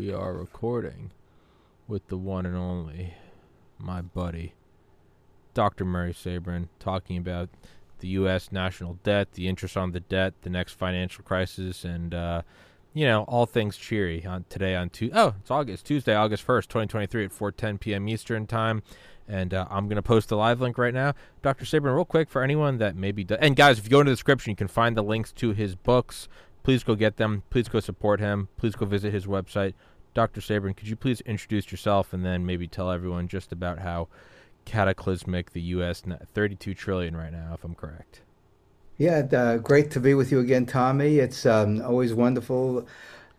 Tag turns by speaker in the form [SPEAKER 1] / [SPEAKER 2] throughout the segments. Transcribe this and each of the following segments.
[SPEAKER 1] we are recording with the one and only, my buddy, Dr. Murray Sabrin, talking about the U.S. national debt, the interest on the debt, the next financial crisis, and uh, you know all things cheery on today on two. Oh, it's August Tuesday, August first, twenty twenty three at four ten p.m. Eastern time. And uh, I'm going to post the live link right now. Dr. Sabrin, real quick for anyone that maybe. Do- and guys, if you go into the description, you can find the links to his books. Please go get them. Please go support him. Please go visit his website. Dr. Sabrin, could you please introduce yourself and then maybe tell everyone just about how cataclysmic the U.S. 32 trillion right now, if I'm correct.
[SPEAKER 2] Yeah, uh, great to be with you again, Tommy. It's um, always wonderful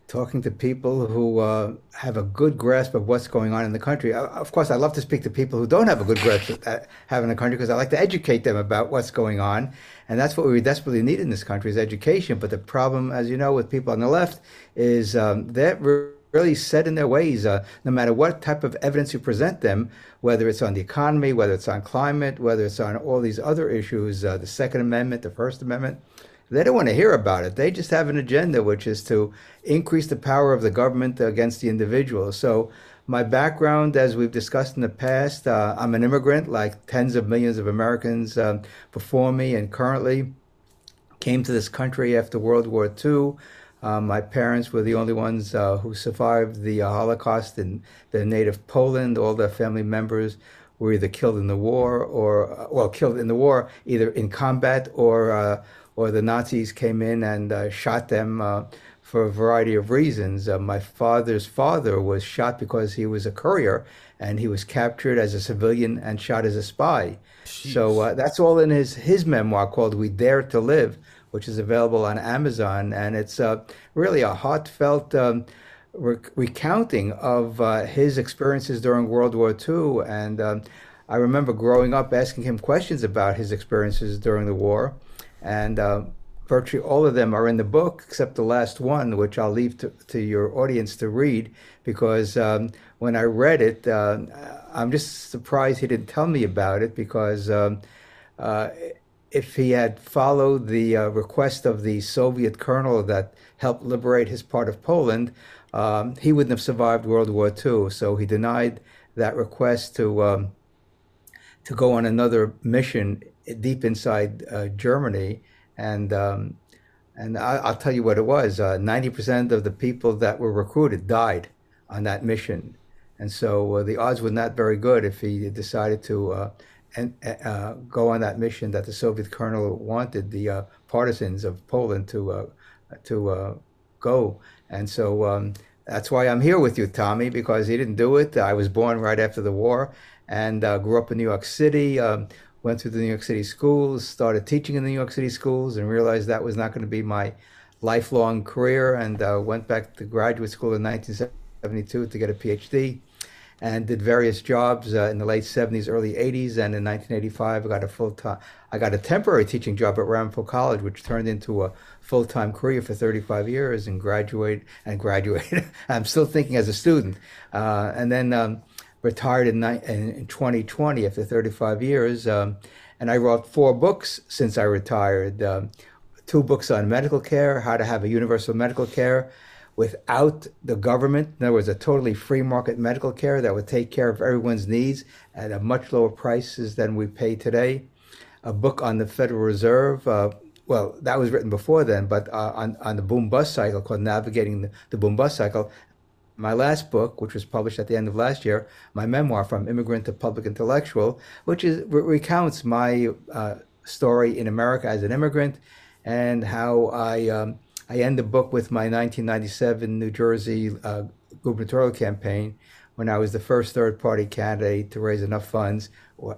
[SPEAKER 2] talking to people who uh, have a good grasp of what's going on in the country. Uh, of course, I love to speak to people who don't have a good grasp of that have in the country because I like to educate them about what's going on, and that's what we desperately need in this country is education. But the problem, as you know, with people on the left is um, that really set in their ways, uh, no matter what type of evidence you present them, whether it's on the economy, whether it's on climate, whether it's on all these other issues, uh, the Second Amendment, the First Amendment. They don't want to hear about it. They just have an agenda, which is to increase the power of the government against the individual. So, my background, as we've discussed in the past, uh, I'm an immigrant, like tens of millions of Americans um, before me, and currently came to this country after World War II. Um, my parents were the only ones uh, who survived the uh, Holocaust in their native Poland. All their family members were either killed in the war or, uh, well, killed in the war, either in combat or, uh, or the Nazis came in and uh, shot them uh, for a variety of reasons. my father's father was shot because he was a courier and he was captured as a civilian and shot as a spy. Jeez. So that's all in his, his memoir called We Dare to Live which is available on Amazon, and it's uh, really a heartfelt um, rec- recounting of uh, his experiences during World War II. And um, I remember growing up asking him questions about his experiences during the war, and uh, virtually all of them are in the book except the last one, which I'll leave to, to your audience to read because um, when I read it, uh, I'm just surprised he didn't tell me about it because. Um, uh, if he had followed the uh, request of the Soviet colonel that helped liberate his part of Poland, um, he wouldn't have survived World War II. So he denied that request to um, to go on another mission deep inside uh, Germany, and um, and I, will tell you what it was: uh, ninety uh, percent of the people that were recruited died on that mission, and so uh, the odds were not very good if he decided to uh, and uh, go on that mission that the Soviet colonel wanted the uh, partisans of Poland to uh, to uh, go. And so um, that's why I'm here with you, Tommy, because he didn't do it. I was born right after the war and uh, grew up in New York City. Um, went through the New York City schools, started teaching in the New York City schools, and realized that was not going to be my lifelong career. And uh, went back to graduate school in 1972 to get a PhD and did various jobs uh, in the late 70s, early 80s, and in 1985 I got a full time. I got a temporary teaching job at Ramapo College, which turned into a full time career for 35 years, and graduate and graduated. I'm still thinking as a student, uh, and then um, retired in, in, 2020 after 35 years. Um, and I wrote four books since I retired. Um, two books on medical care, how to have a universal medical care without the government. In other words, a totally free market medical care that would take care of everyone's needs at a much lower prices than we pay today. A book on the Federal Reserve. Uh, well, that was written before then, but uh, on, on the boom bust cycle called Navigating the, the Boom Bust Cycle. My last book, which was published at the end of last year, my memoir, From Immigrant to Public Intellectual, which is, recounts my uh, story in America as an immigrant and how I um, I end the book with my 1997 New Jersey uh, gubernatorial campaign when I was the first third party candidate to raise enough funds,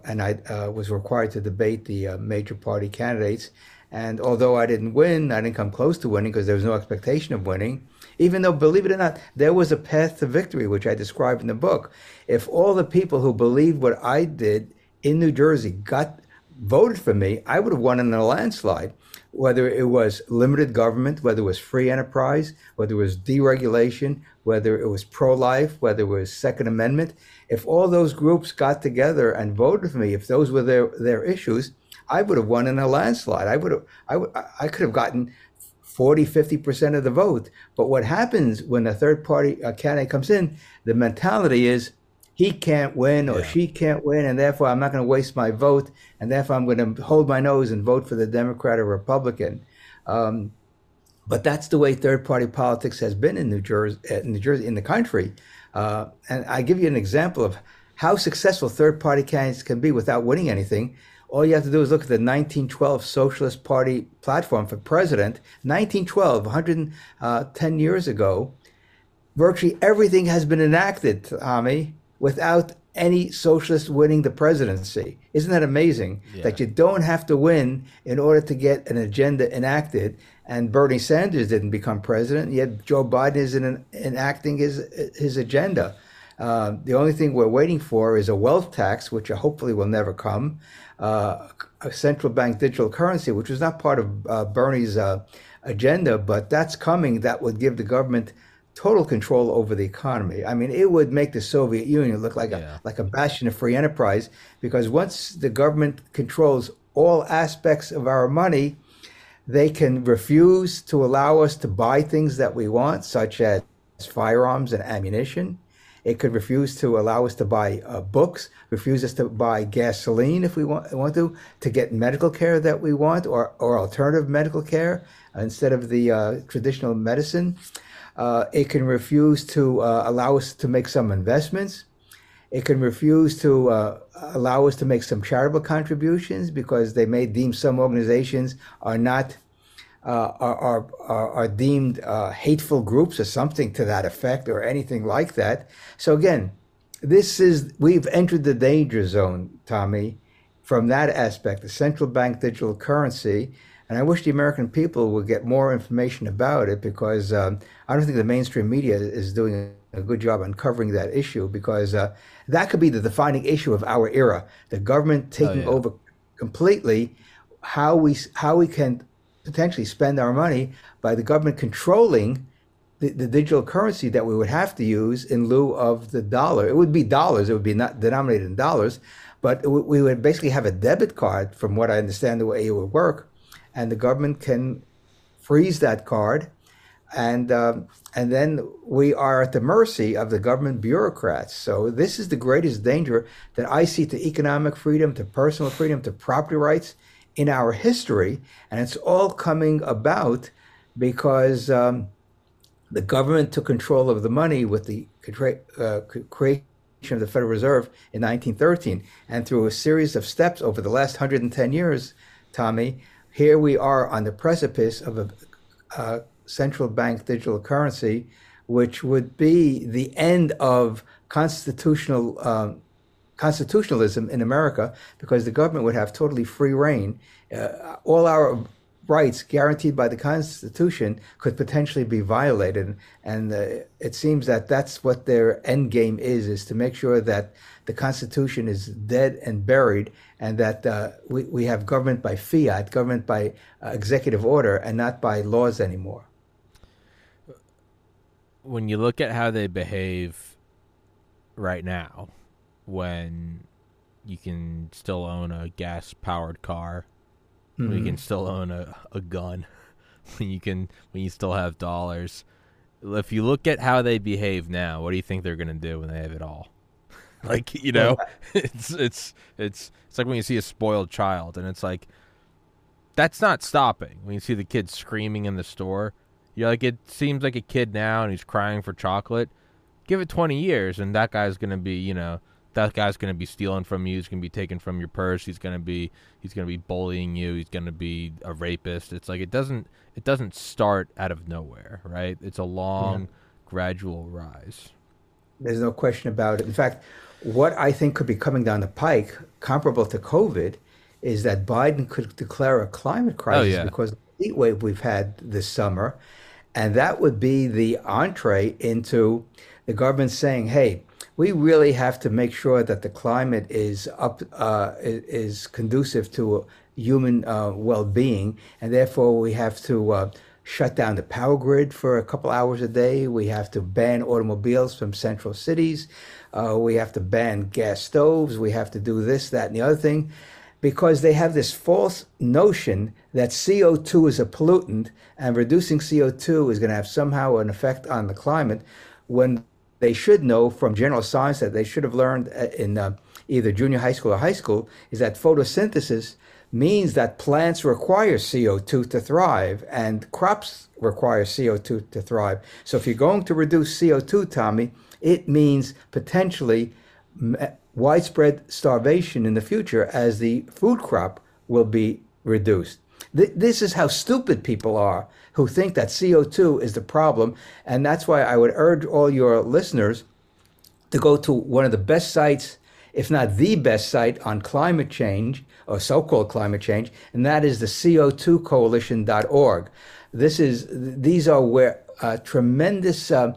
[SPEAKER 2] and I uh, was required to debate the uh, major party candidates. And although I didn't win, I didn't come close to winning because there was no expectation of winning. Even though, believe it or not, there was a path to victory, which I describe in the book. If all the people who believed what I did in New Jersey got voted for me, I would have won in a landslide whether it was limited government, whether it was free enterprise, whether it was deregulation, whether it was pro life, whether it was Second Amendment, if all those groups got together and voted for me, if those were their, their issues, I would have won in a landslide. I would have, I, would, I could have gotten 40, 50% of the vote. But what happens when a third party uh, candidate comes in, the mentality is he can't win or yeah. she can't win, and therefore I'm not going to waste my vote, and therefore I'm going to hold my nose and vote for the Democrat or Republican. Um, but that's the way third party politics has been in New Jersey, uh, in New Jersey, in the country. Uh, and I give you an example of how successful third party candidates can be without winning anything. All you have to do is look at the 1912 Socialist Party platform for president. 1912, 110 uh, years ago, virtually everything has been enacted, Tommy, without any socialist winning the presidency. Isn't that amazing? Yeah. That you don't have to win in order to get an agenda enacted. And Bernie Sanders didn't become president, yet Joe Biden is in, enacting his his agenda. Uh, the only thing we're waiting for is a wealth tax, which hopefully will never come, uh, a central bank digital currency, which was not part of uh, Bernie's uh, agenda, but that's coming. That would give the government total control over the economy. I mean, it would make the Soviet Union look like yeah. a like a bastion of free enterprise because once the government controls all aspects of our money, they can refuse to allow us to buy things that we want, such as firearms and ammunition. It could refuse to allow us to buy uh, books, refuse us to buy gasoline if we want, want to, to get medical care that we want or, or alternative medical care instead of the uh, traditional medicine. Uh, it can refuse to uh, allow us to make some investments. It can refuse to uh, allow us to make some charitable contributions because they may deem some organizations are not uh, are, are, are deemed uh, hateful groups or something to that effect or anything like that. So again, this is we've entered the danger zone, Tommy, from that aspect, the central bank digital currency. And I wish the American people would get more information about it because um, I don't think the mainstream media is doing a good job uncovering that issue because uh, that could be the defining issue of our era: the government taking oh, yeah. over completely how we how we can potentially spend our money by the government controlling the, the, digital currency that we would have to use in lieu of the dollar. It would be dollars. It would be not denominated in dollars, but we would basically have a debit card, from what I understand the way it would work, and the government can freeze that card, and um, and then we are at the mercy of the government bureaucrats. So this is the greatest danger that I see to economic freedom, to personal freedom, to property rights in our history, and it's all coming about because um, the government took control of the money with the uh, creation of the Federal Reserve in 1913, and through a series of steps over the last 110 years, Tommy, here we are on the precipice of a, a central bank digital currency, which would be the end of constitutional um, constitutionalism in America because the government would have totally free reign. Uh, all our rights guaranteed by the Constitution could potentially be violated, and uh, it seems that that's what their end game is: is to make sure that the Constitution is dead and buried, and that uh, we we have government by fiat, government by uh, executive order, and not by laws anymore.
[SPEAKER 1] When you look at how they behave right now, when you can still own a gas powered car, mm-hmm. when you can mm-hmm. still own a, a gun, when you can when you still have dollars. If you look at how they behave now, what do you think they're gonna do when they have it all? like you know, it's it's it's it's like when you see a spoiled child, and it's like that's not stopping. When you see the kid screaming in the store, you're like, it seems like a kid now, and he's crying for chocolate. Give it 20 years, and that guy's gonna be, you know, that guy's going to be stealing from you. He's going to be taking from your purse. He's going to be he's going to be bullying you. He's going to be a rapist. It's like it doesn't it doesn't start out of nowhere, right? It's a long, yeah. gradual rise.
[SPEAKER 2] There's no question about it. In fact, what I think could be coming down the pike, comparable to COVID, is that Biden could declare a climate oh, crisis oh, yeah. because of the heat wave we've had this summer, and that would be the entree into the government saying, "Hey." We really have to make sure that the climate is up uh, is conducive to human uh, well-being, and therefore we have to uh, shut down the power grid for a couple hours a day. We have to ban automobiles from central cities. Uh, we have to ban gas stoves. We have to do this, that, and the other thing. because they have this false notion that CO2 is a pollutant and reducing CO2 is going to have somehow an effect on the climate when they should know from general science that they should have learned uh, in uh, either junior high school or high school is that photosynthesis means that plants require CO2 to thrive and crops require CO2 to thrive. So if you're going to reduce CO2, Tommy, it means potentially widespread starvation in the future as the food crop will be reduced. This is how stupid people are who think that CO2 is the problem. And that's why I would urge all your listeners to go to one of the best sites, if not the best site on climate change or so called climate change, and that is the CO2coalition.org. This is, these are where uh, tremendous uh,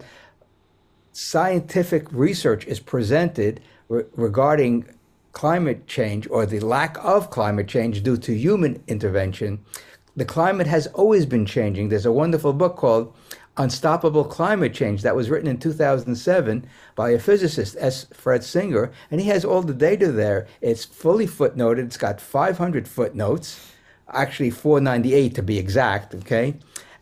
[SPEAKER 2] scientific research is presented re- regarding climate change or the lack of climate change due to human intervention. The climate has always been changing. There's a wonderful book called Unstoppable Climate Change that was written in 2007 by a physicist, S. Fred Singer, and he has all the data there. It's fully footnoted, it's got 500 footnotes, actually 498 to be exact, okay?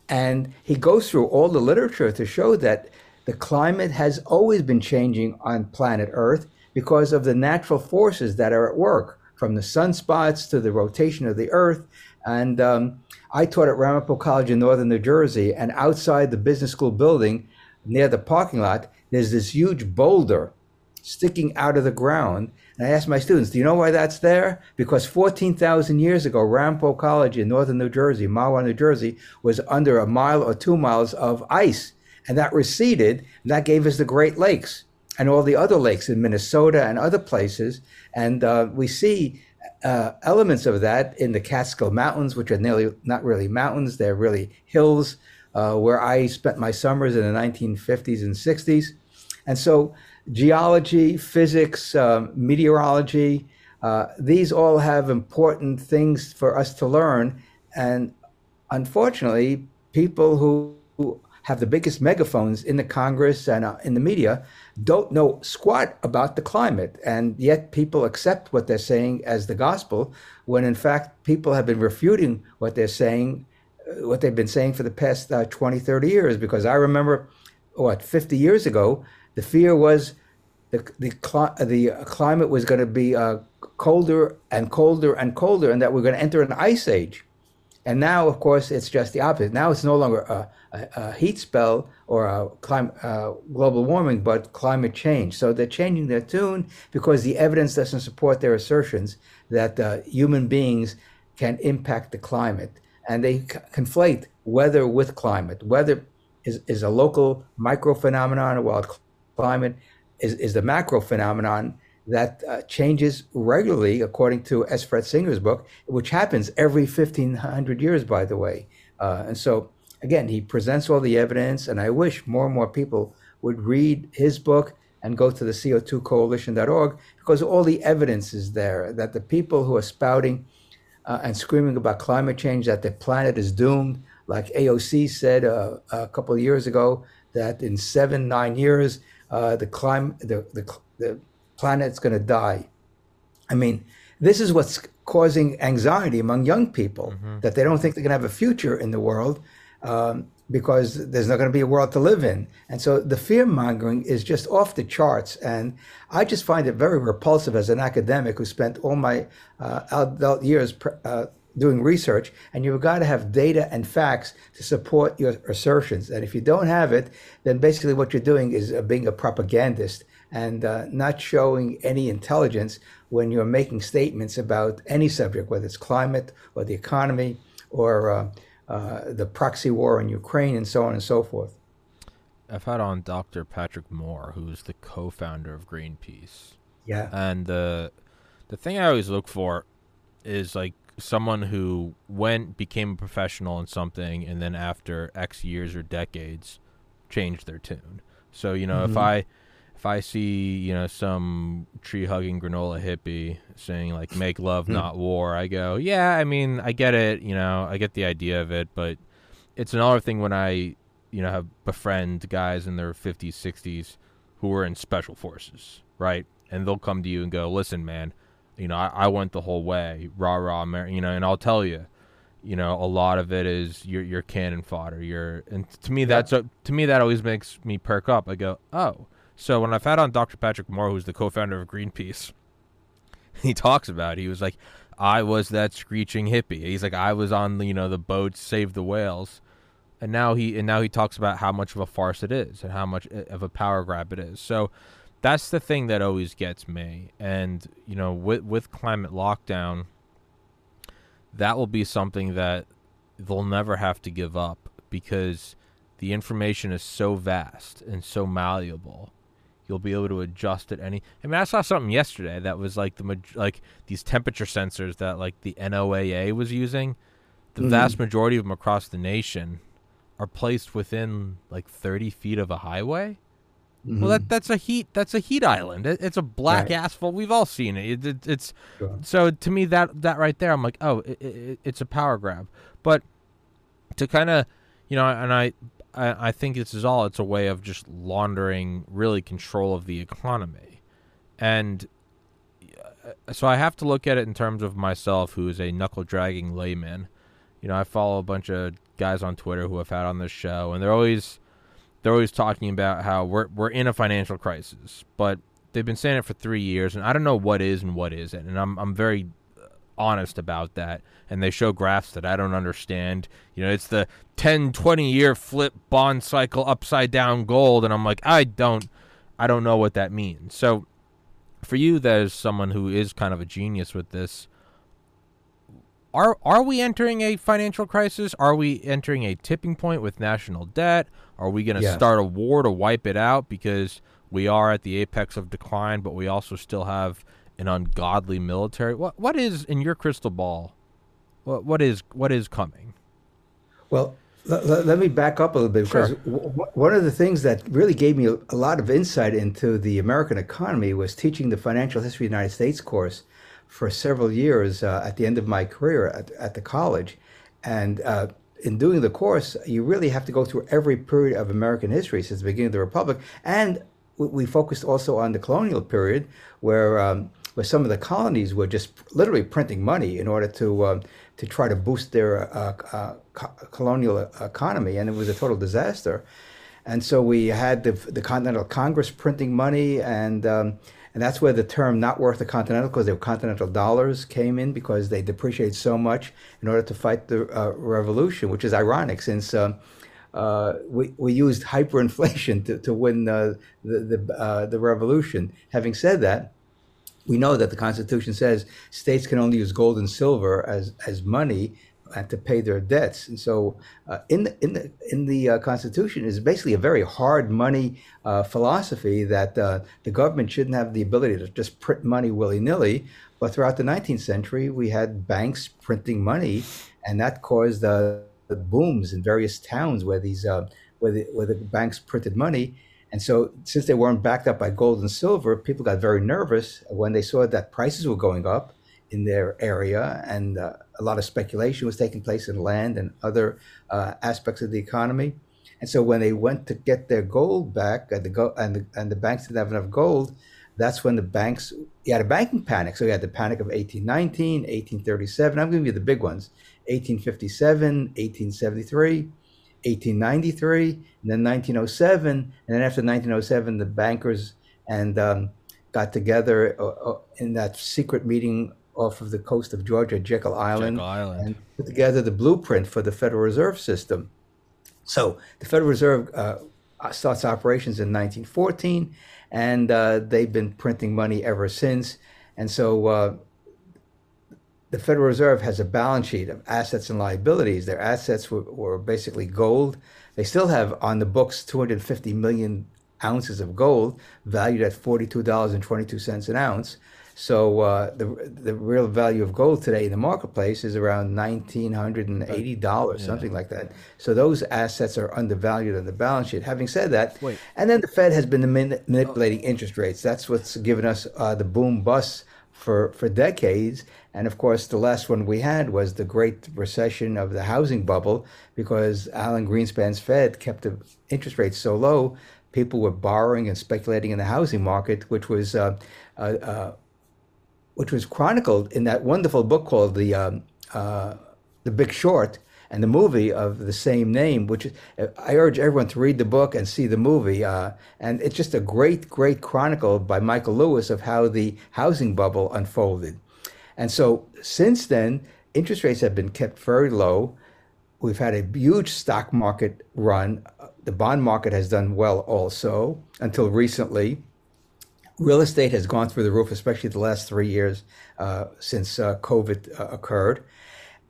[SPEAKER 2] And he goes through all the literature to show that the climate has always been changing on planet Earth because of the natural forces that are at work, from the sunspots to the rotation of the Earth. And um, I taught at Ramapo College in northern New Jersey, and outside the business school building, near the parking lot, there's this huge boulder sticking out of the ground. And I asked my students, Do you know why that's there? Because 14,000 years ago, Ramapo College in northern New Jersey, Mahwah, New Jersey, was under a mile or two miles of ice. And that receded, and that gave us the Great Lakes and all the other lakes in Minnesota and other places. And uh, we see uh, elements of that in the Catskill Mountains, which are nearly not really mountains, they're really hills, uh, where I spent my summers in the 1950s and 60s. And so, geology, physics, um, meteorology, uh, these all have important things for us to learn. And unfortunately, people who, who have the biggest megaphones in the Congress and uh, in the media don't know squat about the climate. And yet people accept what they're saying as the gospel, when in fact people have been refuting what they're saying, uh, what they've been saying for the past uh, 20, 30 years. Because I remember, what, 50 years ago, the fear was the, the, the climate was going to be uh, colder and colder and colder, and that we're going to enter an ice age. And now, of course, it's just the opposite. Now it's no longer a, a, a heat spell or a clim- uh, global warming, but climate change. So they're changing their tune because the evidence doesn't support their assertions that uh, human beings can impact the climate. And they c- conflate weather with climate. Weather is, is a local micro phenomenon, while climate is, is the macro phenomenon that uh, changes regularly, according to S. Fred Singer's book, which happens every 1500 years, by the way. Uh, and so, again, he presents all the evidence, and I wish more and more people would read his book and go to the CO2coalition.org because all the evidence is there that the people who are spouting uh, and screaming about climate change, that the planet is doomed, like AOC said uh, a couple of years ago, that in seven, nine years, uh, the climate, the, the, the planet's going to die. I mean, this is what's causing anxiety among young people mm-hmm. that they don't think they're going to have a future in the world um, because there's not going to be a world to live in. And so the fear mongering is just off the charts. And I just find it very repulsive as an academic who spent all my uh, adult years uh, doing research. And you've got to have data and facts to support your assertions. And if you don't have it, then basically what you're doing is uh, being a propagandist and uh, not showing any intelligence when you're making statements about any subject, whether it's climate or the economy or uh, uh, the proxy war in Ukraine and so on and so forth.
[SPEAKER 1] I've had on Dr. Patrick Moore, who's the co-founder of Greenpeace.
[SPEAKER 2] Yeah.
[SPEAKER 1] And the the thing I always look for is like someone who went became a professional in something and then after X years or decades changed their tune. So, you know, mm-hmm. if I if I see you know some tree hugging granola hippie saying like "make love, hmm. not war," I go, "Yeah, I mean, I get it. You know, I get the idea of it, but it's another thing when I you know have befriend guys in their 50s, 60s who are in special forces, right? And they'll come to you and go, "Listen, man." You know, I, I went the whole way, rah rah, Amer- you know, and I'll tell you, you know, a lot of it is your your cannon fodder. Your and to me that's a, to me that always makes me perk up. I go, oh, so when I've had on Dr. Patrick Moore, who's the co-founder of Greenpeace, he talks about it. he was like, I was that screeching hippie. He's like, I was on you know the boat, save the whales, and now he and now he talks about how much of a farce it is and how much uh, of a power grab it is. So that's the thing that always gets me. And you know, with with climate lockdown, that will be something that they'll never have to give up because the information is so vast and so malleable you'll be able to adjust at any. I mean, I saw something yesterday that was like the like these temperature sensors that like the NOAA was using. The mm-hmm. vast majority of them across the nation are placed within like 30 feet of a highway. Mm-hmm. Well, that mm-hmm. that's a heat that's a heat island. It, it's a black right. asphalt. We've all seen it. it, it it's sure. so to me that that right there, I'm like, oh, it, it's a power grab. But to kind of, you know, and I I, I think this is all. It's a way of just laundering really control of the economy, and uh, so I have to look at it in terms of myself, who is a knuckle dragging layman. You know, I follow a bunch of guys on Twitter who have had on this show, and they're always they're always talking about how we're we're in a financial crisis, but they've been saying it for three years, and I don't know what is and what isn't, and I'm I'm very honest about that and they show graphs that I don't understand. You know, it's the 10 20 year flip bond cycle upside down gold and I'm like, I don't I don't know what that means. So for you there's someone who is kind of a genius with this are are we entering a financial crisis? Are we entering a tipping point with national debt? Are we going to yeah. start a war to wipe it out because we are at the apex of decline, but we also still have an ungodly military? What what is in your crystal ball? What what is what is coming?
[SPEAKER 2] Well, let, let me back up a little bit because sure. w- one of the things that really gave me a, a, lot of insight into the American economy was teaching the financial history of the United States course for several years uh, at the end of my career at, at the college, and. Uh, in doing the course, you really have to go through every period of American history since the beginning of the Republic, and we focused also on the colonial period, where um, where some of the colonies were just literally printing money in order to um, to try to boost their uh, uh, co- colonial economy, and it was a total disaster. And so we had the, the Continental Congress printing money, and um, and that's where the term "not worth the Continental" because they were Continental dollars came in because they depreciated so much in order to fight the uh, revolution, which is ironic since. Um, uh, we, we used hyperinflation to, to win uh, the the, uh, the revolution. Having said that, we know that the Constitution says states can only use gold and silver as as money and to pay their debts. And so, uh, in the in the in the uh, Constitution is basically a very hard money uh, philosophy that uh, the government shouldn't have the ability to just print money willy nilly. But throughout the 19th century, we had banks printing money, and that caused the booms in various towns where these uh, where the, where the banks printed money. And so, since they weren't backed up by gold and silver, people got very nervous when they saw that prices were going up in their area, and uh, a lot of speculation was taking place in land and other uh, aspects of the economy. And so, when they went to get their gold back, and the, go- and, the, and the banks didn't have enough gold, that's when the banks you had a banking panic. So you had the panic of 1819, 1837. I'm giving you the big ones: 1857, 1873. 1893, and then 1907, and then after 1907, the bankers and um, got together uh, uh, in that secret meeting off of the coast of Georgia, Jekyll Island,
[SPEAKER 1] Jekyll Island,
[SPEAKER 2] and put together the blueprint for the Federal Reserve System. So the Federal Reserve uh, starts operations in 1914, and uh, they've been printing money ever since. And so uh, the Federal Reserve has a balance sheet of assets and liabilities. Their assets were, were basically gold. They still have on the books 250 million ounces of gold, valued at $42.22 an ounce. So uh, the the real value of gold today in the marketplace is around nineteen hundred and eighty dollars, yeah. something like that. So those assets are undervalued on the balance sheet. Having said that, Wait. and then the Fed has been manipulating interest rates. That's what's given us uh, the boom bust for for decades. And of course, the last one we had was the Great Recession of the housing bubble because Alan Greenspan's Fed kept the interest rates so low, people were borrowing and speculating in the housing market, which was uh, uh, uh, which was chronicled in that wonderful book called the um, uh, the Big Short and the movie of the same name. Which I urge everyone to read the book and see the movie. Uh, and it's just a great, great chronicle by Michael Lewis of how the housing bubble unfolded. And so since then, interest rates have been kept very low. We've had a huge stock market run. The bond market has done well also until recently. Real estate has gone through the roof, especially the last three years uh, since uh, COVID uh, occurred.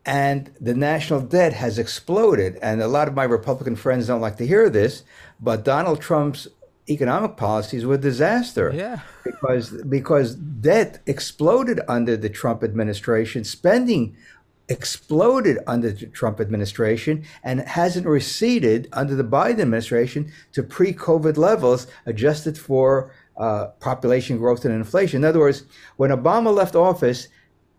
[SPEAKER 2] And the national debt has exploded. And a lot of my Republican friends don't like to hear this, but Donald Trump's economic policies were a disaster.
[SPEAKER 1] Yeah.
[SPEAKER 2] because because debt exploded under the Trump administration, spending exploded under the Trump administration and hasn't receded under the Biden administration to pre-COVID levels adjusted for uh, population growth and inflation. In other words, when Obama left office,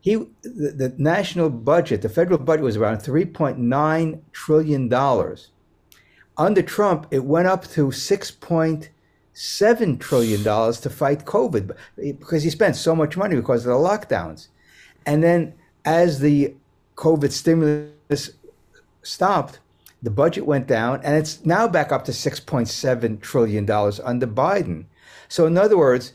[SPEAKER 2] he the, the national budget, the federal budget was around 3.9 trillion dollars. Under Trump, it went up to 6.7 trillion dollars to fight COVID because he spent so much money because of the lockdowns. And then as the COVID stimulus stopped, the budget went down and it's now back up to 6.7 trillion dollars under Biden. So in other words,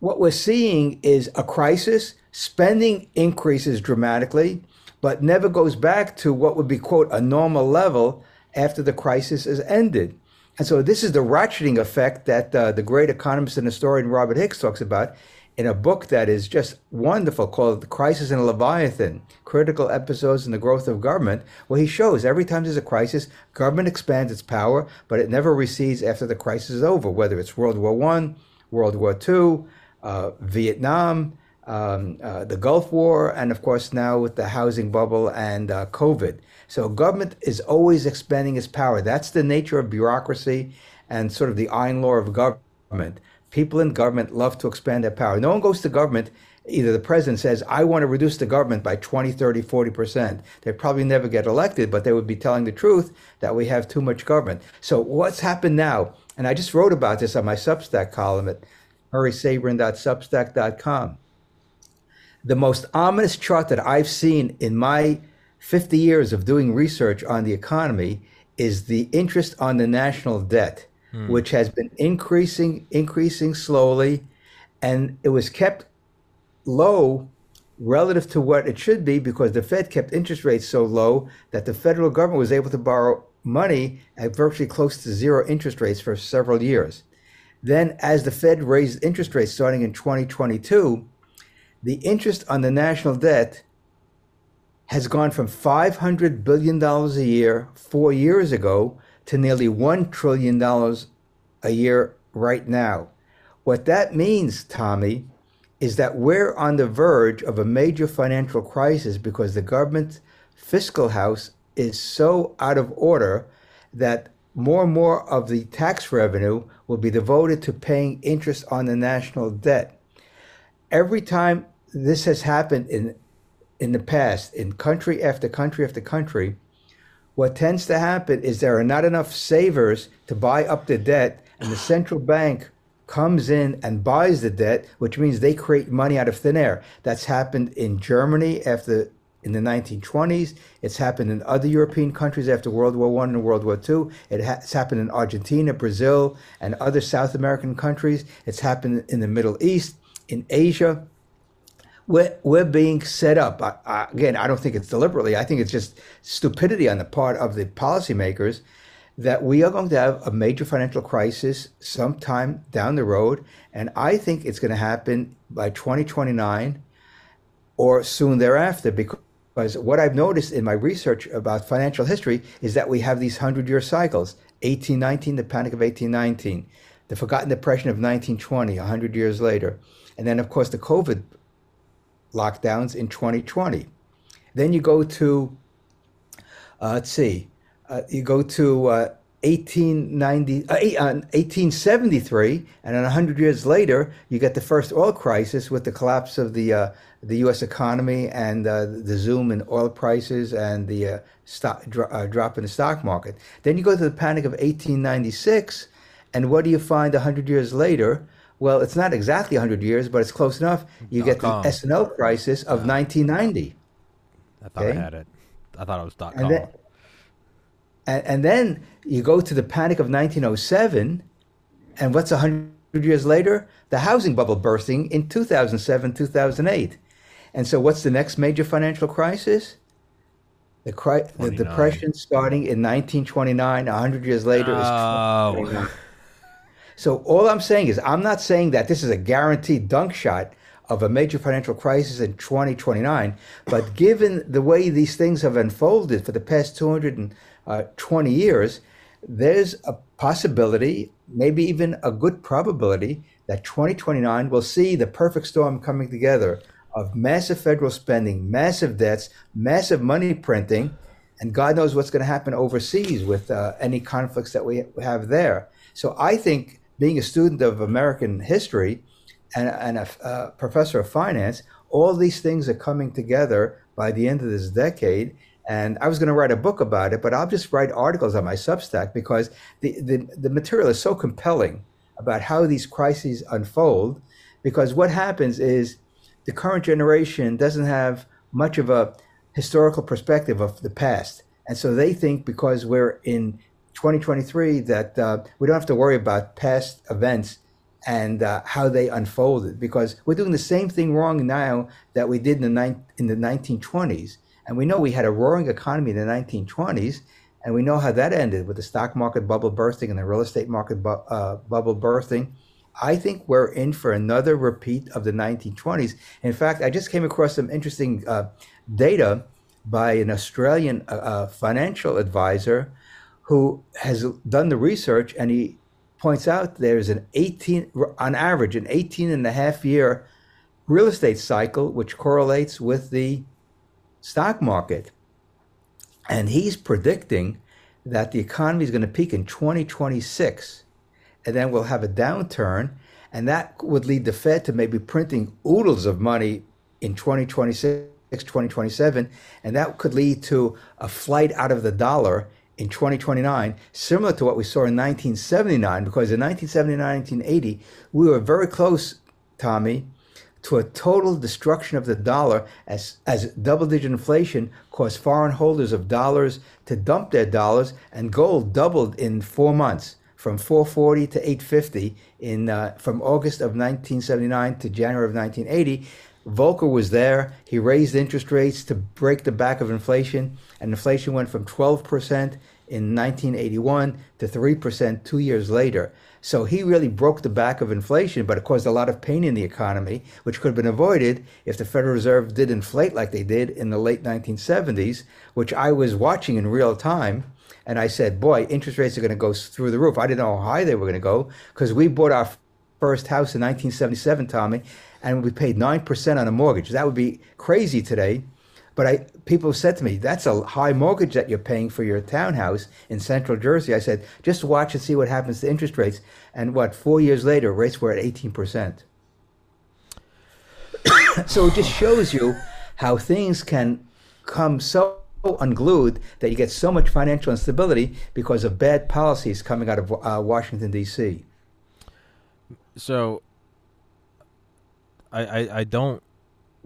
[SPEAKER 2] what we're seeing is a crisis, spending increases dramatically, but never goes back to what would be, quote, a normal level after the crisis is ended. And so this is the ratcheting effect that uh, the great economist and historian Robert Higgs talks about in a book that is just wonderful called The Crisis and Leviathan Critical Episodes in the Growth of Government, where he shows every time there's a crisis, government expands its power, but it never recedes after the crisis is over, whether it's World War I, World War II, uh, Vietnam, um, uh, the Gulf War, and of course now with the housing bubble and uh, COVID. So government is always expanding its power. That's the nature of bureaucracy and sort of the iron law of government. People in government love to expand their power. No one goes to government, either the president says, I want to reduce the government by 20, 30, 40%. They'd probably never get elected, but they would be telling the truth that we have too much government. So what's happened now? And I just wrote about this on my Substack column at murraysabrin.substack.com. The most ominous chart that I've seen in my 50 years of doing research on the economy is the interest on the national debt hmm. which has been increasing, increasing slowly, and it was kept low relative to what it should be because the Fed kept interest rates so low that the federal government was able to borrow money at virtually close to zero interest rates for several years. Then, as the Fed raised interest rates starting in 2022, the interest on the national debt has gone from $500 billion a year four years ago to nearly $1 trillion a year right now. What that means, Tommy, is that we're on the verge of a major financial crisis because the government's fiscal house is so out of order that more and more of the tax revenue will be devoted to paying interest on the national debt. Every time this has happened in in the past, in country after country after country, what tends to happen is there are not enough savers to buy up the debt, and the central bank comes in and buys the debt, which means they create money out of thin air. That's happened in Germany after in the 1920s. It's happened in other European countries after World War One and World War Two. It ha- it's happened in Argentina, Brazil, and other South American countries. It's happened in the Middle East, in Asia we're, we're being set up. I, I, again, I don't think it's deliberately. I think it's just stupidity on the part of the policymakers that we are going to have a major financial crisis sometime down the road. And I think it's going to happen by 2029 or soon thereafter because what I've noticed in my research about financial history is that we have these 100 year cycles 1819, the Panic of 1819, the Forgotten Depression of 1920, 100 years later. And then, of course, the COVID lockdowns in 2020. Then you go to, uh, let's see, uh, you go to uh, 1890, 1873, uh, and then 100 years later, you get the first oil crisis with the collapse of the uh, the U.S. economy and uh, the zoom in oil prices and the stock, dro- drop in the stock market. Then you go to the panic of 1896, and what do you find 100 years later? Well, it's not exactly 100 years, but it's close enough. You oh, get the
[SPEAKER 1] com.
[SPEAKER 2] S&L crisis of 1990.
[SPEAKER 1] I thought
[SPEAKER 2] Okay.
[SPEAKER 1] I had it. I thought it was dot com.
[SPEAKER 2] And then, and, and then you go to the panic of 1907, and what's 100 years later? The housing bubble bursting in 2007, 2008. And so, what's the next major financial crisis? The, cri- the depression starting in 1929, 100 years later, is
[SPEAKER 1] Oh.
[SPEAKER 2] 2029. So all I'm saying is I'm not saying that this is a guaranteed dunk shot of a major financial crisis in 2029, but given the way these things have unfolded for the past 220 years, there's a possibility, maybe even a good probability, that 2029 will see the perfect storm coming together of massive federal spending, massive debts, massive money printing, and God knows what's going to happen overseas with uh, any conflicts that we have there. So I think being a student of American history and, and a professor of finance, all these things are coming together by the end of this decade. And I was going to write a book about it, but I'll just write articles on my Substack because the, the, the material is so compelling about how these crises unfold. Because what happens is the current generation doesn't have much of a historical perspective of the past. And so they think because we're in 2023 that uh, we don't have to worry about past events and uh, how they unfolded because we're doing the same thing wrong now that we did in the, nine, in the 1920s. And we know we had a roaring economy in the 1920s, and we know how that ended with the stock market bubble bursting and the real estate market bu- uh, bubble bursting. I think we're in for another repeat of the 1920s. In fact, I just came across some interesting uh, data by an Australian uh, uh, financial advisor who has done the research and he points out there's an 18 on average an 18 and a half year real estate cycle which correlates with the stock market. And he's predicting that the economy is going to peak in 2026 and then we'll have a downturn and that would lead the fed to maybe printing oodles of money in 2026 2027 and that could lead to a flight out of the dollar in 2029 similar to what we saw in 1979 because in 1979 1980 we were very close tommy to a total destruction of the dollar as, as double digit inflation caused foreign holders of dollars to dump their dollars and gold doubled in four months from 440 to 850 in uh, from August of 1979 to January of 1980. Volcker was there. He raised interest rates to break the back of inflation, and inflation went from 12% in 1981 to 3% two years later. So he really broke the back of inflation, but it caused a lot of pain in the economy, which could have been avoided if the Federal Reserve did inflate like they did in the late 1970s, which I was watching in real time. And I said, boy, interest rates are going to go through the roof. I didn't know how high they were going to go because we bought our first house in 1977, Tommy, and we paid 9% on a mortgage. That would be crazy today. But I, people said to me, that's a high mortgage that you're paying for your townhouse in central Jersey. I said, just watch and see what happens to interest rates. And what, four years later, rates were at 18%. so it just shows you how things can come so unglued that you get so much financial instability because of bad policies coming out of uh, Washington, D.C.
[SPEAKER 1] So, I, I I don't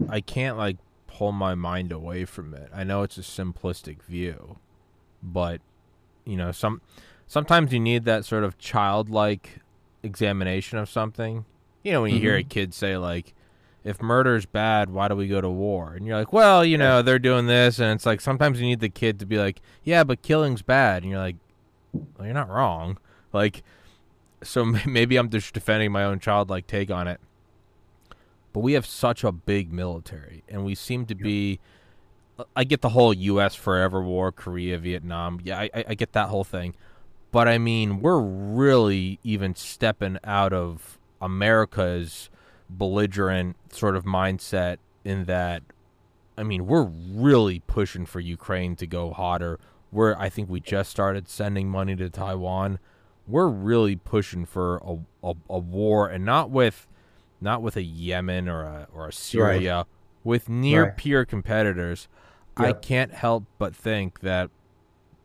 [SPEAKER 1] I can't like pull my mind away from it. I know it's a simplistic view, but you know some sometimes you need that sort of childlike examination of something. You know when you hear mm-hmm. a kid say like if murder's bad, why do we go to war? And you're like, well, you know, they're doing this, and it's like sometimes you need the kid to be like, yeah, but killing's bad, and you're like, well, you're not wrong. Like, so maybe I'm just defending my own childlike take on it. But we have such a big military, and we seem to be. I get the whole U.S. forever war, Korea, Vietnam. Yeah, I, I I get that whole thing. But I mean, we're really even stepping out of America's belligerent sort of mindset in that I mean, we're really pushing for Ukraine to go hotter. We're I think we just started sending money to Taiwan. We're really pushing for a, a, a war and not with not with a Yemen or a or a Syria, with near
[SPEAKER 2] Right.
[SPEAKER 1] peer competitors. I can't help but think that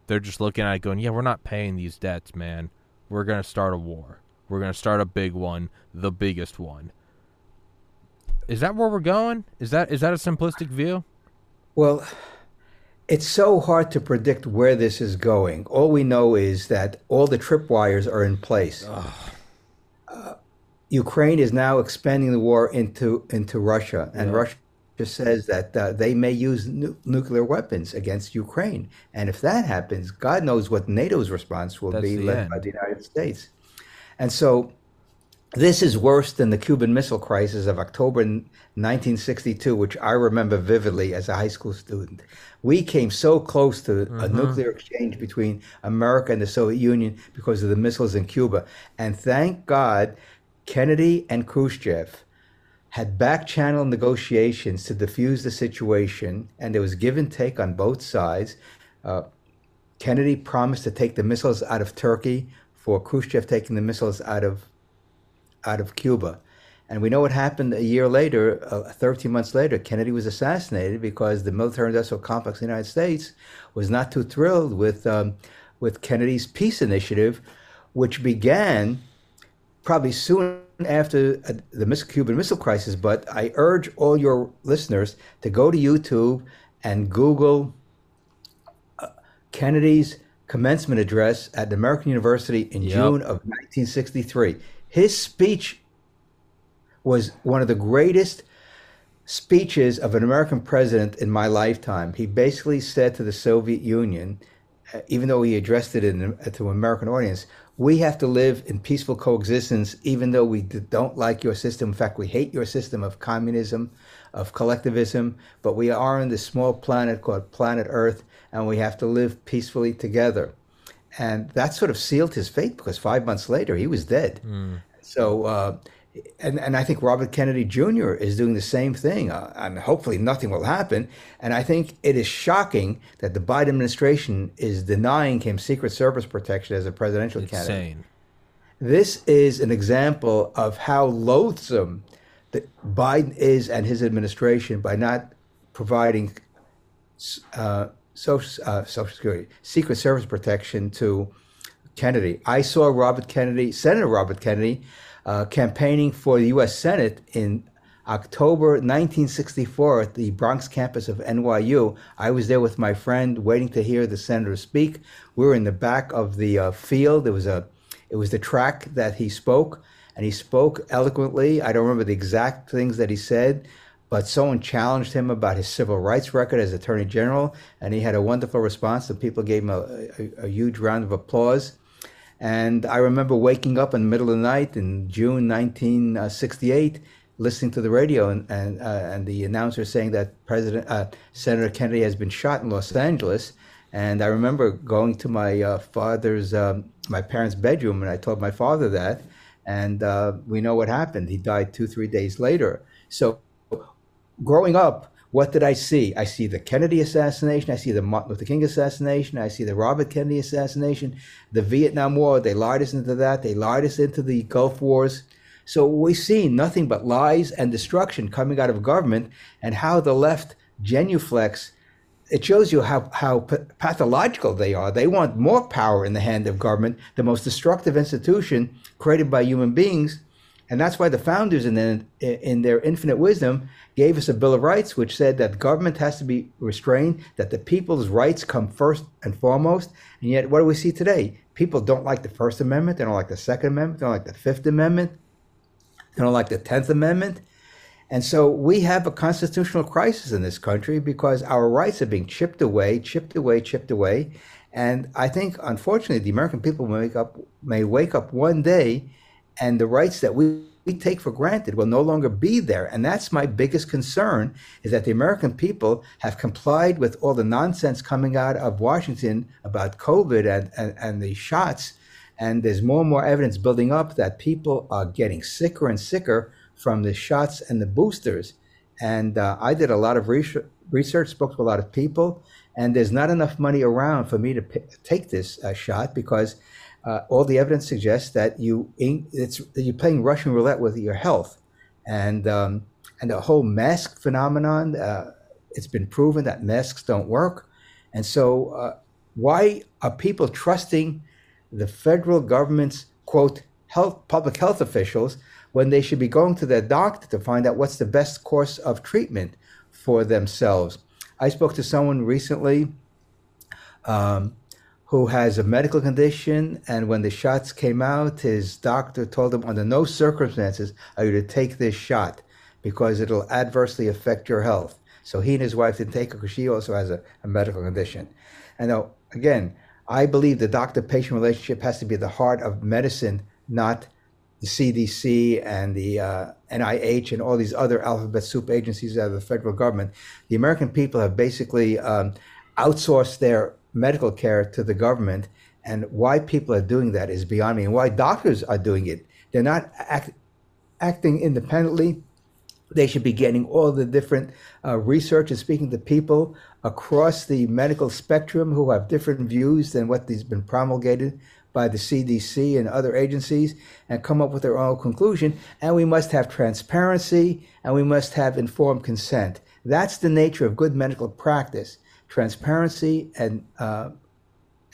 [SPEAKER 1] they're just looking at it going, Yeah, we're not paying these debts, man. We're gonna start a war. We're going to start a big one, the biggest one. Is that where we're going? Is that is that a simplistic view?
[SPEAKER 2] Well, it's so hard to predict where this is going. All we know is that all the tripwires are in place. Uh, Ukraine is now expanding the war into into Russia, and
[SPEAKER 1] Yeah.
[SPEAKER 2] Russia says that uh, they may use nu- nuclear weapons against Ukraine. And if that happens, God knows what NATO's response will
[SPEAKER 1] That's
[SPEAKER 2] be, led
[SPEAKER 1] end.
[SPEAKER 2] by the United States. And so this is worse than the Cuban Missile Crisis of October 1962, which I remember vividly as a high school student. We came so close to a nuclear exchange between America and the Soviet Union because of the missiles in Cuba. And thank God, Kennedy and Khrushchev had back channel negotiations to defuse the situation, and there was give and take on both sides. Uh, Kennedy promised to take the missiles out of Turkey for Khrushchev taking the missiles out of out of Cuba. And we know what happened a year later, uh, 13 months later, Kennedy was assassinated because the military industrial complex in the United States was not too thrilled with, um, with Kennedy's peace initiative, which began probably soon after uh, the Cuban Missile Crisis. But I urge all your listeners to go to YouTube and Google Kennedy's commencement address at the American University in
[SPEAKER 1] Yep.
[SPEAKER 2] June of 1963. His speech was one of the greatest speeches of an American president in my lifetime. He basically said to the Soviet Union, uh, even though he addressed it in, to an American audience, we have to live in peaceful coexistence, even though we don't like your system. In fact, we hate your system of communism, of collectivism, but we are on this small planet called planet Earth, and we have to live peacefully together. And that sort of sealed his fate because five months later, he was dead. So, uh, and, and I think Robert Kennedy Jr. is doing the same thing. Uh, and hopefully nothing will happen. And I think it is shocking that the Biden administration is denying him Secret Service protection as a presidential candidate.
[SPEAKER 1] Insane.
[SPEAKER 2] This is an example of how loathsome that Biden is and his administration by not providing uh, social, uh, social security, Secret Service protection to Kennedy. I saw Robert Kennedy, Senator Robert Kennedy, uh, campaigning for the U.S. Senate in October 1964 at the Bronx campus of NYU. I was there with my friend, waiting to hear the senator speak. We were in the back of the uh, field. There was a, it was the track that he spoke, and he spoke eloquently. I don't remember the exact things that he said, but someone challenged him about his civil rights record as Attorney General, and he had a wonderful response. And people gave him a, a, a huge round of applause. And I remember waking up in the middle of the night in June 1968, listening to the radio, and and, uh, and the announcer saying that President uh, Senator Kennedy has been shot in Los Angeles. And I remember going to my uh, father's, um, my parents' bedroom, and I told my father that. And uh, we know what happened. He died two, three days later. So growing up, what did I see? I see the Kennedy assassination. I see the Martin Luther King assassination. I see the Robert Kennedy assassination, the Vietnam War. They lied us into that. They lied us into the Gulf Wars. So we see nothing but lies and destruction coming out of government and how the left genuflex. It shows you how, how pathological they are. They want more power in the hand of government, the most destructive institution created by human beings. And that's why the founders, in their, in their infinite wisdom, gave us a Bill of Rights, which said that government has to be restrained, that the people's rights come first and foremost. And yet, what do we see today? People don't like the First Amendment, they don't like the Second Amendment, they don't like the Fifth Amendment, they don't like the Tenth Amendment. And so we have a constitutional crisis in this country because our rights are being chipped away, chipped away, chipped away. And I think, unfortunately, the American people may wake up, may wake up one day and the rights that we, we take for granted will no longer be there. And that's my biggest concern is that the American people have complied with all the nonsense coming out of Washington about COVID and, and, and the shots. And there's more and more evidence building up that people are getting sicker and sicker from the shots and the boosters. And uh, I did a lot of research, research, spoke to a lot of people, and there's not enough money around for me to p- take this uh, shot because uh, all the evidence suggests that you it's you're playing Russian roulette with your health, and um, and the whole mask phenomenon. Uh, it's been proven that masks don't work, and so uh, why are people trusting the federal government's quote health public health officials when they should be going to their doctor to find out what's the best course of treatment for themselves. I spoke to someone recently um, who has a medical condition, and when the shots came out, his doctor told him, under no circumstances are you to take this shot because it'll adversely affect your health. So he and his wife didn't take it because she also has a, a medical condition. And now, again, I believe the doctor patient relationship has to be at the heart of medicine, not the CDC and the uh, NIH and all these other alphabet soup agencies out of the federal government. The American people have basically um, outsourced their medical care to the government. And why people are doing that is beyond me. And why doctors are doing it. They're not act, acting independently they should be getting all the different uh, research and speaking to people across the medical spectrum who have different views than what has been promulgated by the CDC and other agencies and come up with their own conclusion. And we must have transparency and we must have informed consent. That's the nature of good medical practice transparency and, uh,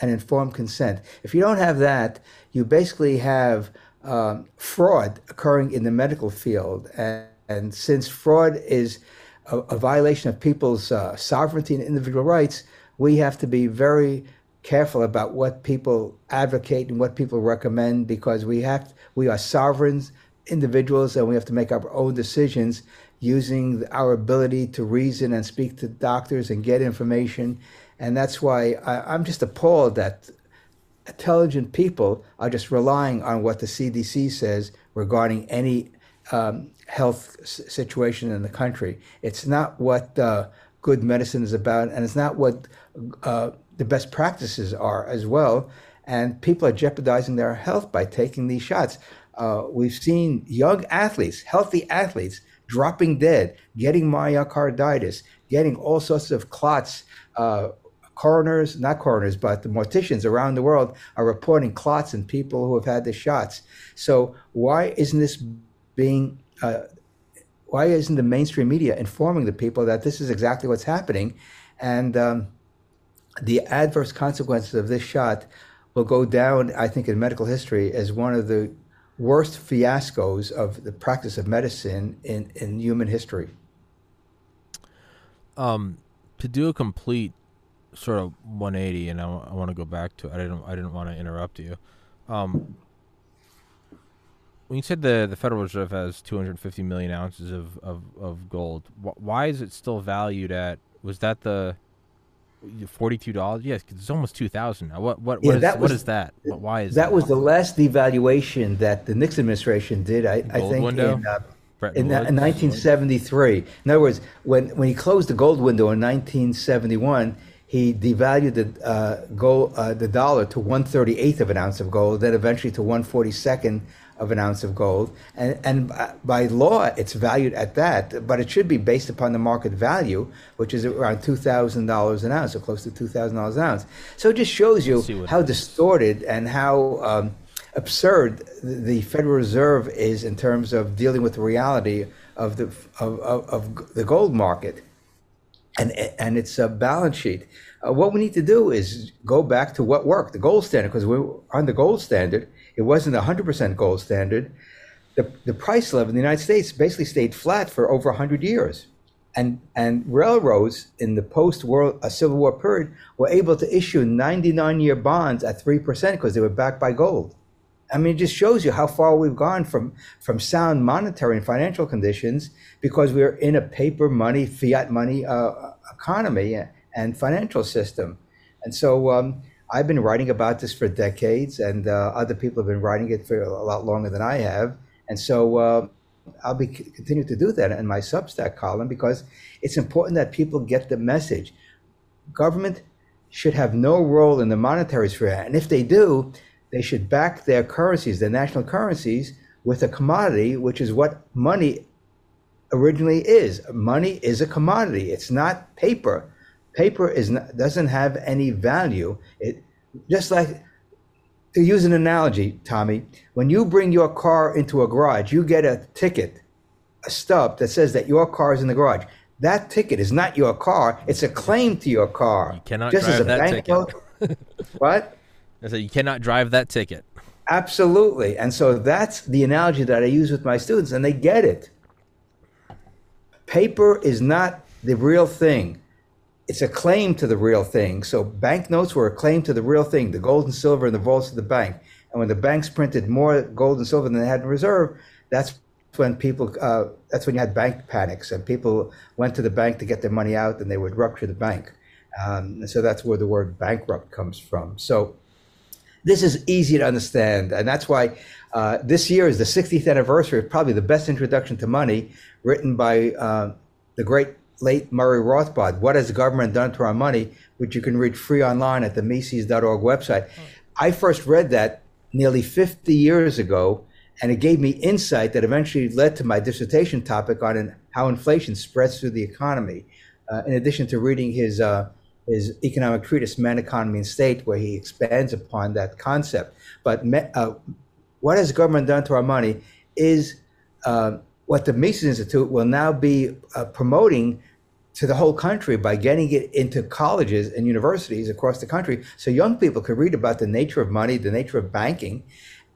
[SPEAKER 2] and informed consent. If you don't have that, you basically have um, fraud occurring in the medical field. And, and since fraud is a, a violation of people's uh, sovereignty and individual rights, we have to be very careful about what people advocate and what people recommend because we have we are sovereigns individuals and we have to make our own decisions using our ability to reason and speak to doctors and get information and that's why I, i'm just appalled that intelligent people are just relying on what the cdc says regarding any um, health situation in the country. It's not what uh, good medicine is about, and it's not what uh, the best practices are as well. And people are jeopardizing their health by taking these shots. Uh, we've seen young athletes, healthy athletes, dropping dead, getting myocarditis, getting all sorts of clots. Uh, coroners, not coroners, but the morticians around the world are reporting clots in people who have had the shots. So why isn't this being uh, why isn't the mainstream media informing the people that this is exactly what's happening and um, the adverse consequences of this shot will go down i think in medical history as one of the worst fiascos of the practice of medicine in, in human history
[SPEAKER 1] um, to do a complete sort of 180 and i, I want to go back to i didn't i didn't want to interrupt you um, when you said the the Federal Reserve has 250 million ounces of of, of gold, wh- why is it still valued at? Was that the forty-two dollars? Yes, it's almost two thousand now. What what yeah, what, is, was, what is that? Why is
[SPEAKER 2] that? That was the last devaluation that the Nixon administration did. I, I think window? in. Uh, in, in 1973. In other words, when, when he closed the gold window in 1971, he devalued the uh, gold, uh, the dollar to 138th of an ounce of gold, then eventually to 142nd of an ounce of gold. And, and by law, it's valued at that, but it should be based upon the market value, which is around $2,000 an ounce, or close to $2,000 an ounce. So it just shows you how distorted and how um, absurd the Federal Reserve is in terms of dealing with the reality of the, of, of, of the gold market and, and its uh, balance sheet. Uh, what we need to do is go back to what worked, the gold standard, because we're on the gold standard it wasn't a 100% gold standard. The, the price level in the United States basically stayed flat for over 100 years. And, and railroads in the post world uh, Civil War period were able to issue 99 year bonds at 3% because they were backed by gold. I mean, it just shows you how far we've gone from, from sound monetary and financial conditions because we're in a paper money, fiat money uh, economy and financial system. And so um, I've been writing about this for decades, and uh, other people have been writing it for a lot longer than I have. And so uh, I'll be continue to do that in my Substack column because it's important that people get the message. Government should have no role in the monetary sphere, and if they do, they should back their currencies, their national currencies, with a commodity, which is what money originally is. Money is a commodity. It's not paper paper is not, doesn't have any value. It just like to use an analogy, Tommy, when you bring your car into a garage, you get a ticket, a stub that says that your car is in the garage. That ticket is not your car; it's a claim to your car.
[SPEAKER 1] You cannot just drive as a that ticket.
[SPEAKER 2] what?
[SPEAKER 1] I said you cannot drive that ticket.
[SPEAKER 2] Absolutely. And so that's the analogy that I use with my students, and they get it. Paper is not the real thing. It's a claim to the real thing. So banknotes were a claim to the real thing, the gold and silver in the vaults of the bank. And when the banks printed more gold and silver than they had in reserve, that's when people, uh, that's when you had bank panics and people went to the bank to get their money out and they would rupture the bank. Um, so that's where the word bankrupt comes from. So this is easy to understand. And that's why uh, this year is the 60th anniversary of probably the best introduction to money written by uh, the great late Murray Rothbard. What has the government done to our money? Which you can read free online at the Mises.org website. I first read that nearly 50 years ago, and it gave me insight that eventually led to my dissertation topic on how inflation spreads through the economy. Uh, in addition to reading his uh, his economic treatise, Man, Economy, and State, where he expands upon that concept. But uh, what has government done to our money is uh, what the Mises Institute will now be uh, promoting to the whole country by getting it into colleges and universities across the country so young people could read about the nature of money, the nature of banking,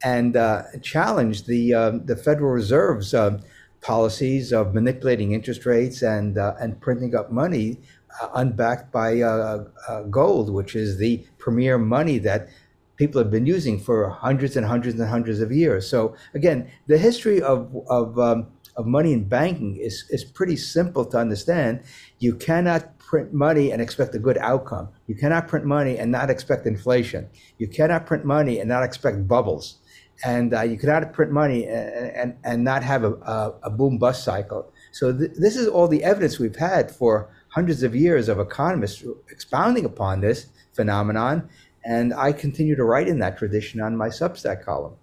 [SPEAKER 2] and uh, challenge the, uh, the Federal Reserve's uh, policies of manipulating interest rates and, uh, and printing up money uh, unbacked by uh, uh, gold, which is the premier money that people have been using for hundreds and hundreds and hundreds of years. So again, the history of of um, of money in banking is is pretty simple to understand. You cannot print money and expect a good outcome. You cannot print money and not expect inflation. You cannot print money and not expect bubbles. And uh, you cannot print money and, and, and not have a, a, a boom bust cycle. So th- this is all the evidence we've had for hundreds of years of economists expounding upon this phenomenon. And I continue to write in that tradition on my Substack column.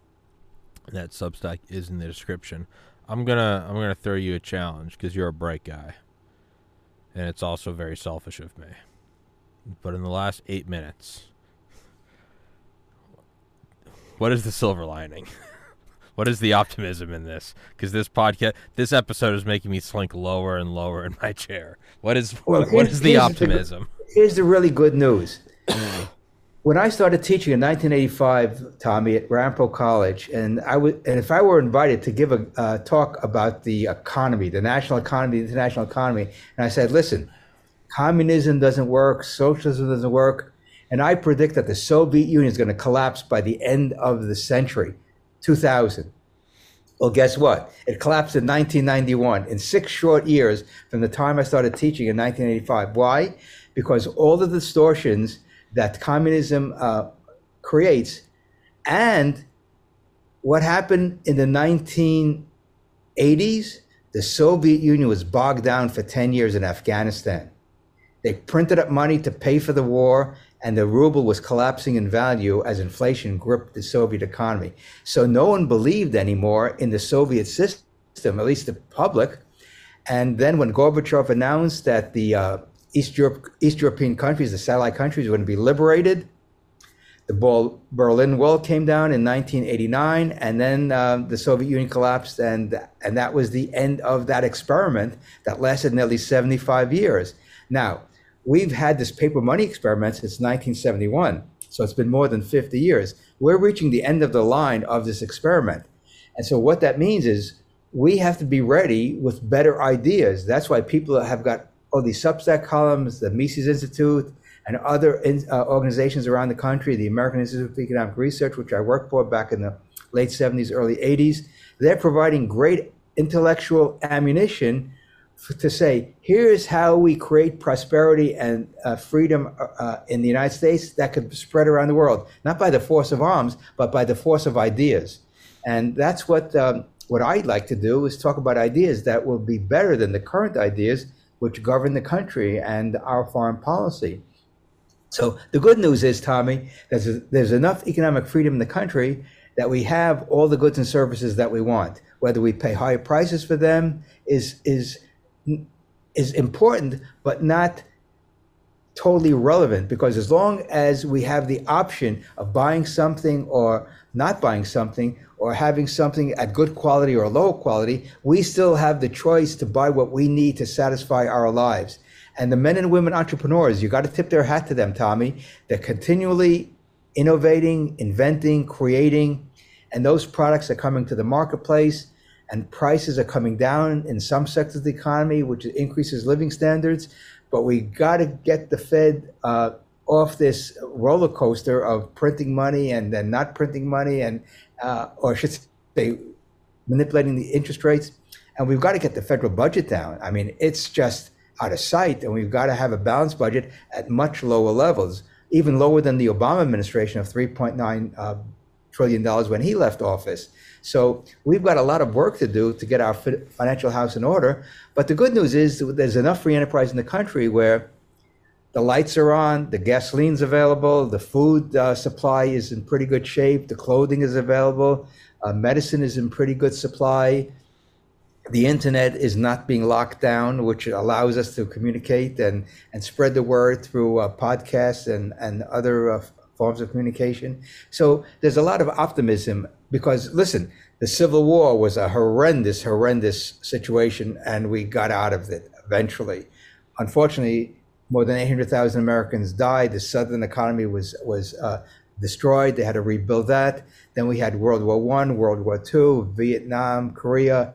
[SPEAKER 1] That Substack is in the description. I'm gonna I'm gonna throw you a challenge because you're a bright guy, and it's also very selfish of me. But in the last eight minutes, what is the silver lining? What is the optimism in this? Because this podcast, this episode is making me slink lower and lower in my chair. What is well, what is the optimism?
[SPEAKER 2] The, here's the really good news. when I started teaching in 1985, Tommy at Ramapo College, and I would, and if I were invited to give a uh, talk about the economy, the national economy, the international economy, and I said, listen, communism doesn't work, socialism doesn't work, and I predict that the Soviet Union is going to collapse by the end of the century. 2000. Well, guess what? It collapsed in 1991, in six short years from the time I started teaching in 1985. Why? Because all the distortions that communism uh, creates and what happened in the 1980s, the Soviet Union was bogged down for 10 years in Afghanistan. They printed up money to pay for the war and the ruble was collapsing in value as inflation gripped the Soviet economy. So no one believed anymore in the Soviet system, at least the public. And then when Gorbachev announced that the uh, East, Europe, East European countries, the satellite countries, were going to be liberated, the Berlin Wall came down in 1989, and then uh, the Soviet Union collapsed, and and that was the end of that experiment that lasted nearly 75 years. Now, we've had this paper money experiment since 1971. So it's been more than 50 years. We're reaching the end of the line of this experiment. And so what that means is we have to be ready with better ideas. That's why people have got all these Substack columns, the Mises Institute, and other in, uh, organizations around the country, the American Institute of Economic Research, which I worked for back in the late 70s, early 80s. They're providing great intellectual ammunition to say, here's how we create prosperity and uh, freedom uh, uh, in the United States that could spread around the world, not by the force of arms, but by the force of ideas. And that's what um, what I'd like to do is talk about ideas that will be better than the current ideas which govern the country and our foreign policy. So the good news is, Tommy, there's, there's enough economic freedom in the country that we have all the goods and services that we want. Whether we pay higher prices for them is is is important, but not totally relevant because as long as we have the option of buying something or not buying something or having something at good quality or low quality, we still have the choice to buy what we need to satisfy our lives. And the men and women entrepreneurs, you got to tip their hat to them, Tommy. They're continually innovating, inventing, creating, and those products are coming to the marketplace, and prices are coming down in some sectors of the economy, which increases living standards. But we got to get the Fed uh, off this roller coaster of printing money and then not printing money, and uh, or should say, manipulating the interest rates. And we've got to get the federal budget down. I mean, it's just out of sight, and we've got to have a balanced budget at much lower levels, even lower than the Obama administration of 3.9 uh, trillion dollars when he left office. So we've got a lot of work to do to get our financial house in order. But the good news is there's enough free enterprise in the country where the lights are on, the gasoline's available, the food uh, supply is in pretty good shape, the clothing is available, uh, medicine is in pretty good supply. The internet is not being locked down, which allows us to communicate and, and spread the word through uh, podcasts and, and other uh, forms of communication. So there's a lot of optimism because, listen, the Civil War was a horrendous, horrendous situation, and we got out of it eventually. Unfortunately, more than 800,000 Americans died. The southern economy was was uh, destroyed. They had to rebuild that. Then we had World War One, World War Two, Vietnam, Korea.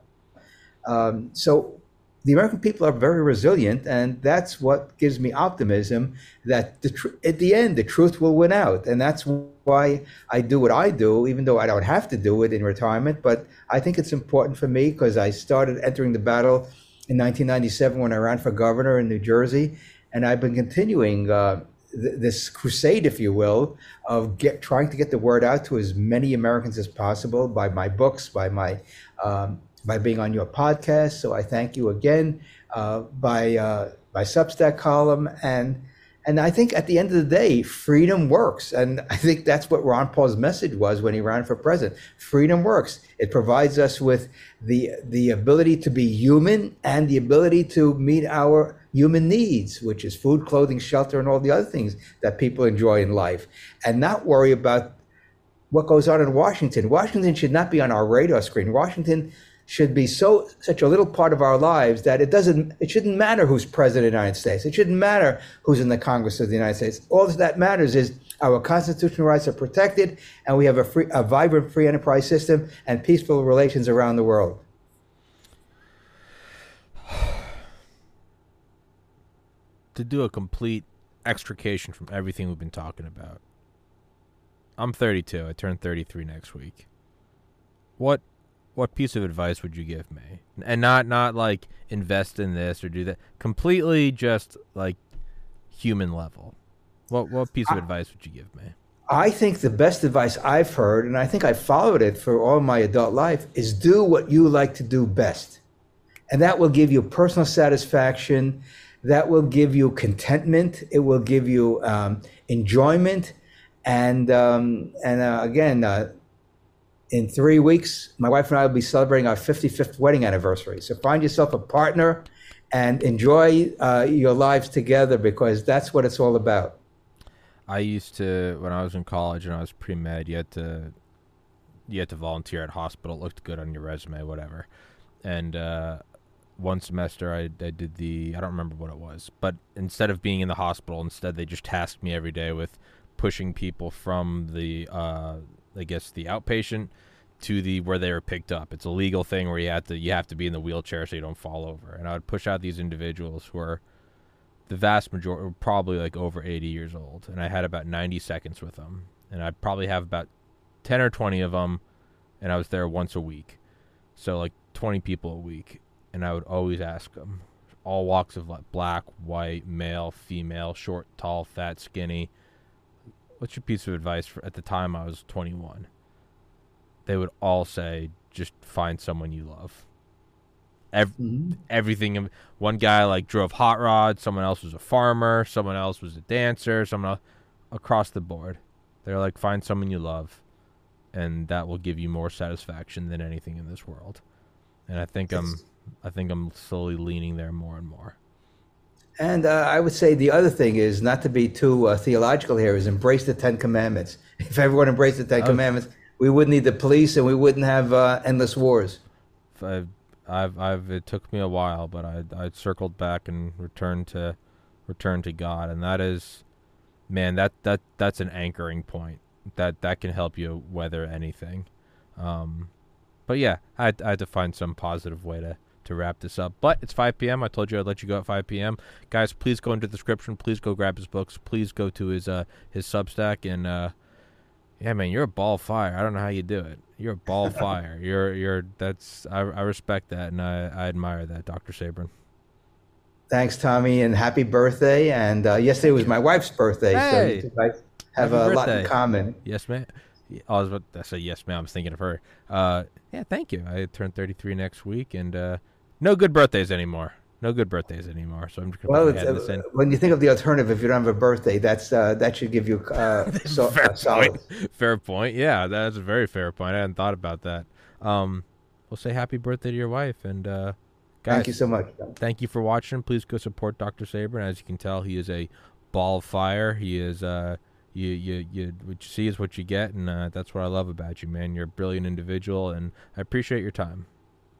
[SPEAKER 2] Um, so the American people are very resilient, and that's what gives me optimism that the tr- at the end the truth will win out, and that's why I do what I do, even though I don't have to do it in retirement. But I think it's important for me because I started entering the battle in 1997 when I ran for governor in New Jersey, and I've been continuing uh, th- this crusade, if you will, of get, trying to get the word out to as many Americans as possible by my books, by my um, by being on your podcast. So I thank you again uh, by uh, by Substack column and. And I think at the end of the day, freedom works. And I think that's what Ron Paul's message was when he ran for president. Freedom works. It provides us with the, the ability to be human and the ability to meet our human needs, which is food, clothing, shelter, and all the other things that people enjoy in life, and not worry about what goes on in Washington. Washington should not be on our radar screen. Washington should be so such a little part of our lives that it doesn't it shouldn't matter who's president of the United States. It shouldn't matter who's in the Congress of the United States. All that matters is our constitutional rights are protected and we have a free a vibrant free enterprise system and peaceful relations around the world.
[SPEAKER 1] to do a complete extrication from everything we've been talking about. I'm 32. I turn 33 next week. What what piece of advice would you give me? And not not like invest in this or do that. Completely just like human level. What what piece of I, advice would you give me?
[SPEAKER 2] I think the best advice I've heard, and I think I followed it for all my adult life, is do what you like to do best. And that will give you personal satisfaction that will give you contentment. It will give you um, enjoyment, and um, and uh, again, uh, in three weeks, my wife and I will be celebrating our 55th wedding anniversary. So find yourself a partner and enjoy uh, your lives together because that's what it's all about.
[SPEAKER 1] I used to when I was in college and I was pre med. You had to you had to volunteer at hospital. It looked good on your resume, whatever. And uh, one semester I, I did the I don't remember what it was, but instead of being in the hospital, instead they just tasked me every day with pushing people from the uh, I guess the outpatient to the where they were picked up. It's a legal thing where you have to you have to be in the wheelchair so you don't fall over. And I would push out these individuals who are the vast majority probably like over 80 years old, and I had about 90 seconds with them, and I'd probably have about 10 or 20 of them, and I was there once a week, so like 20 people a week, and I would always ask them, all walks of life, black, white, male, female, short, tall, fat, skinny. What's your piece of advice for, at the time I was 21? They would all say, just find someone you love. Every, mm-hmm. Everything. One guy like drove hot rods. Someone else was a farmer. Someone else was a dancer. Someone else across the board. They're like, find someone you love, and that will give you more satisfaction than anything in this world. And I think I'm I think I'm slowly leaning there more and more.
[SPEAKER 2] And uh, I would say the other thing is not to be too uh, theological here is embrace the Ten Commandments. If everyone embraced the Ten oh. Commandments, we wouldn't need the police and we wouldn't have uh, endless wars.
[SPEAKER 1] I've, I've, I've, it took me a while, but I, I circled back and returned to, returned to God, and that is, man, that that that's an anchoring point that that can help you weather anything. Um, but yeah, I I had to find some positive way to to wrap this up. But it's 5 p.m. I told you I'd let you go at 5 p.m. Guys, please go into the description. Please go grab his books. Please go to his uh his Substack and uh yeah, man, you're a ball of fire. I don't know how you do it. You're a ball of fire. You're you're that's I I respect that and I I admire that, Dr. Sabrin.
[SPEAKER 2] Thanks, Tommy, and happy birthday. And uh, yesterday was my wife's birthday,
[SPEAKER 1] Hey!
[SPEAKER 2] so you have
[SPEAKER 1] Happy
[SPEAKER 2] a lot in common.
[SPEAKER 1] Yes, ma'am. I was about to say yes, ma'am. I was thinking of her. Uh, yeah, thank you. I turn 33 next week, and uh, no good birthdays anymore. No good birthdays anymore. So I'm just
[SPEAKER 2] Well,
[SPEAKER 1] gonna
[SPEAKER 2] it's,
[SPEAKER 1] put my hand this in.
[SPEAKER 2] uh, when you think of the alternative, if you don't have a birthday, that's uh, that should give you uh, so,
[SPEAKER 1] fair
[SPEAKER 2] a solid.
[SPEAKER 1] point. Fair point. Yeah, that's a very fair point. I hadn't thought about that. Um, we'll say happy birthday to your wife, and uh, guys,
[SPEAKER 2] Thank you so much.
[SPEAKER 1] thank you for watching. Please go support Dr. Sabrin. And as you can tell, he is a ball of fire. He is uh you you you what you see is what you get, and uh, that's what I love about you, man. You're a brilliant individual, and I appreciate your time.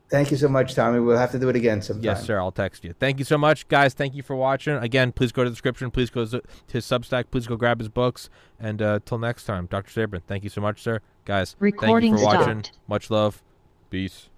[SPEAKER 2] Thank you so much, Tommy. We'll have to do it again sometime.
[SPEAKER 1] Yes, sir. I'll text you. Thank you so much, guys. Thank you for watching. Again, please go to the description. Please go to his Substack. Please go grab his books. And uh, till next time, Dr. Sabrin, thank you so much, sir. Guys,
[SPEAKER 3] Recording
[SPEAKER 1] thank you for watching. Much love. Peace.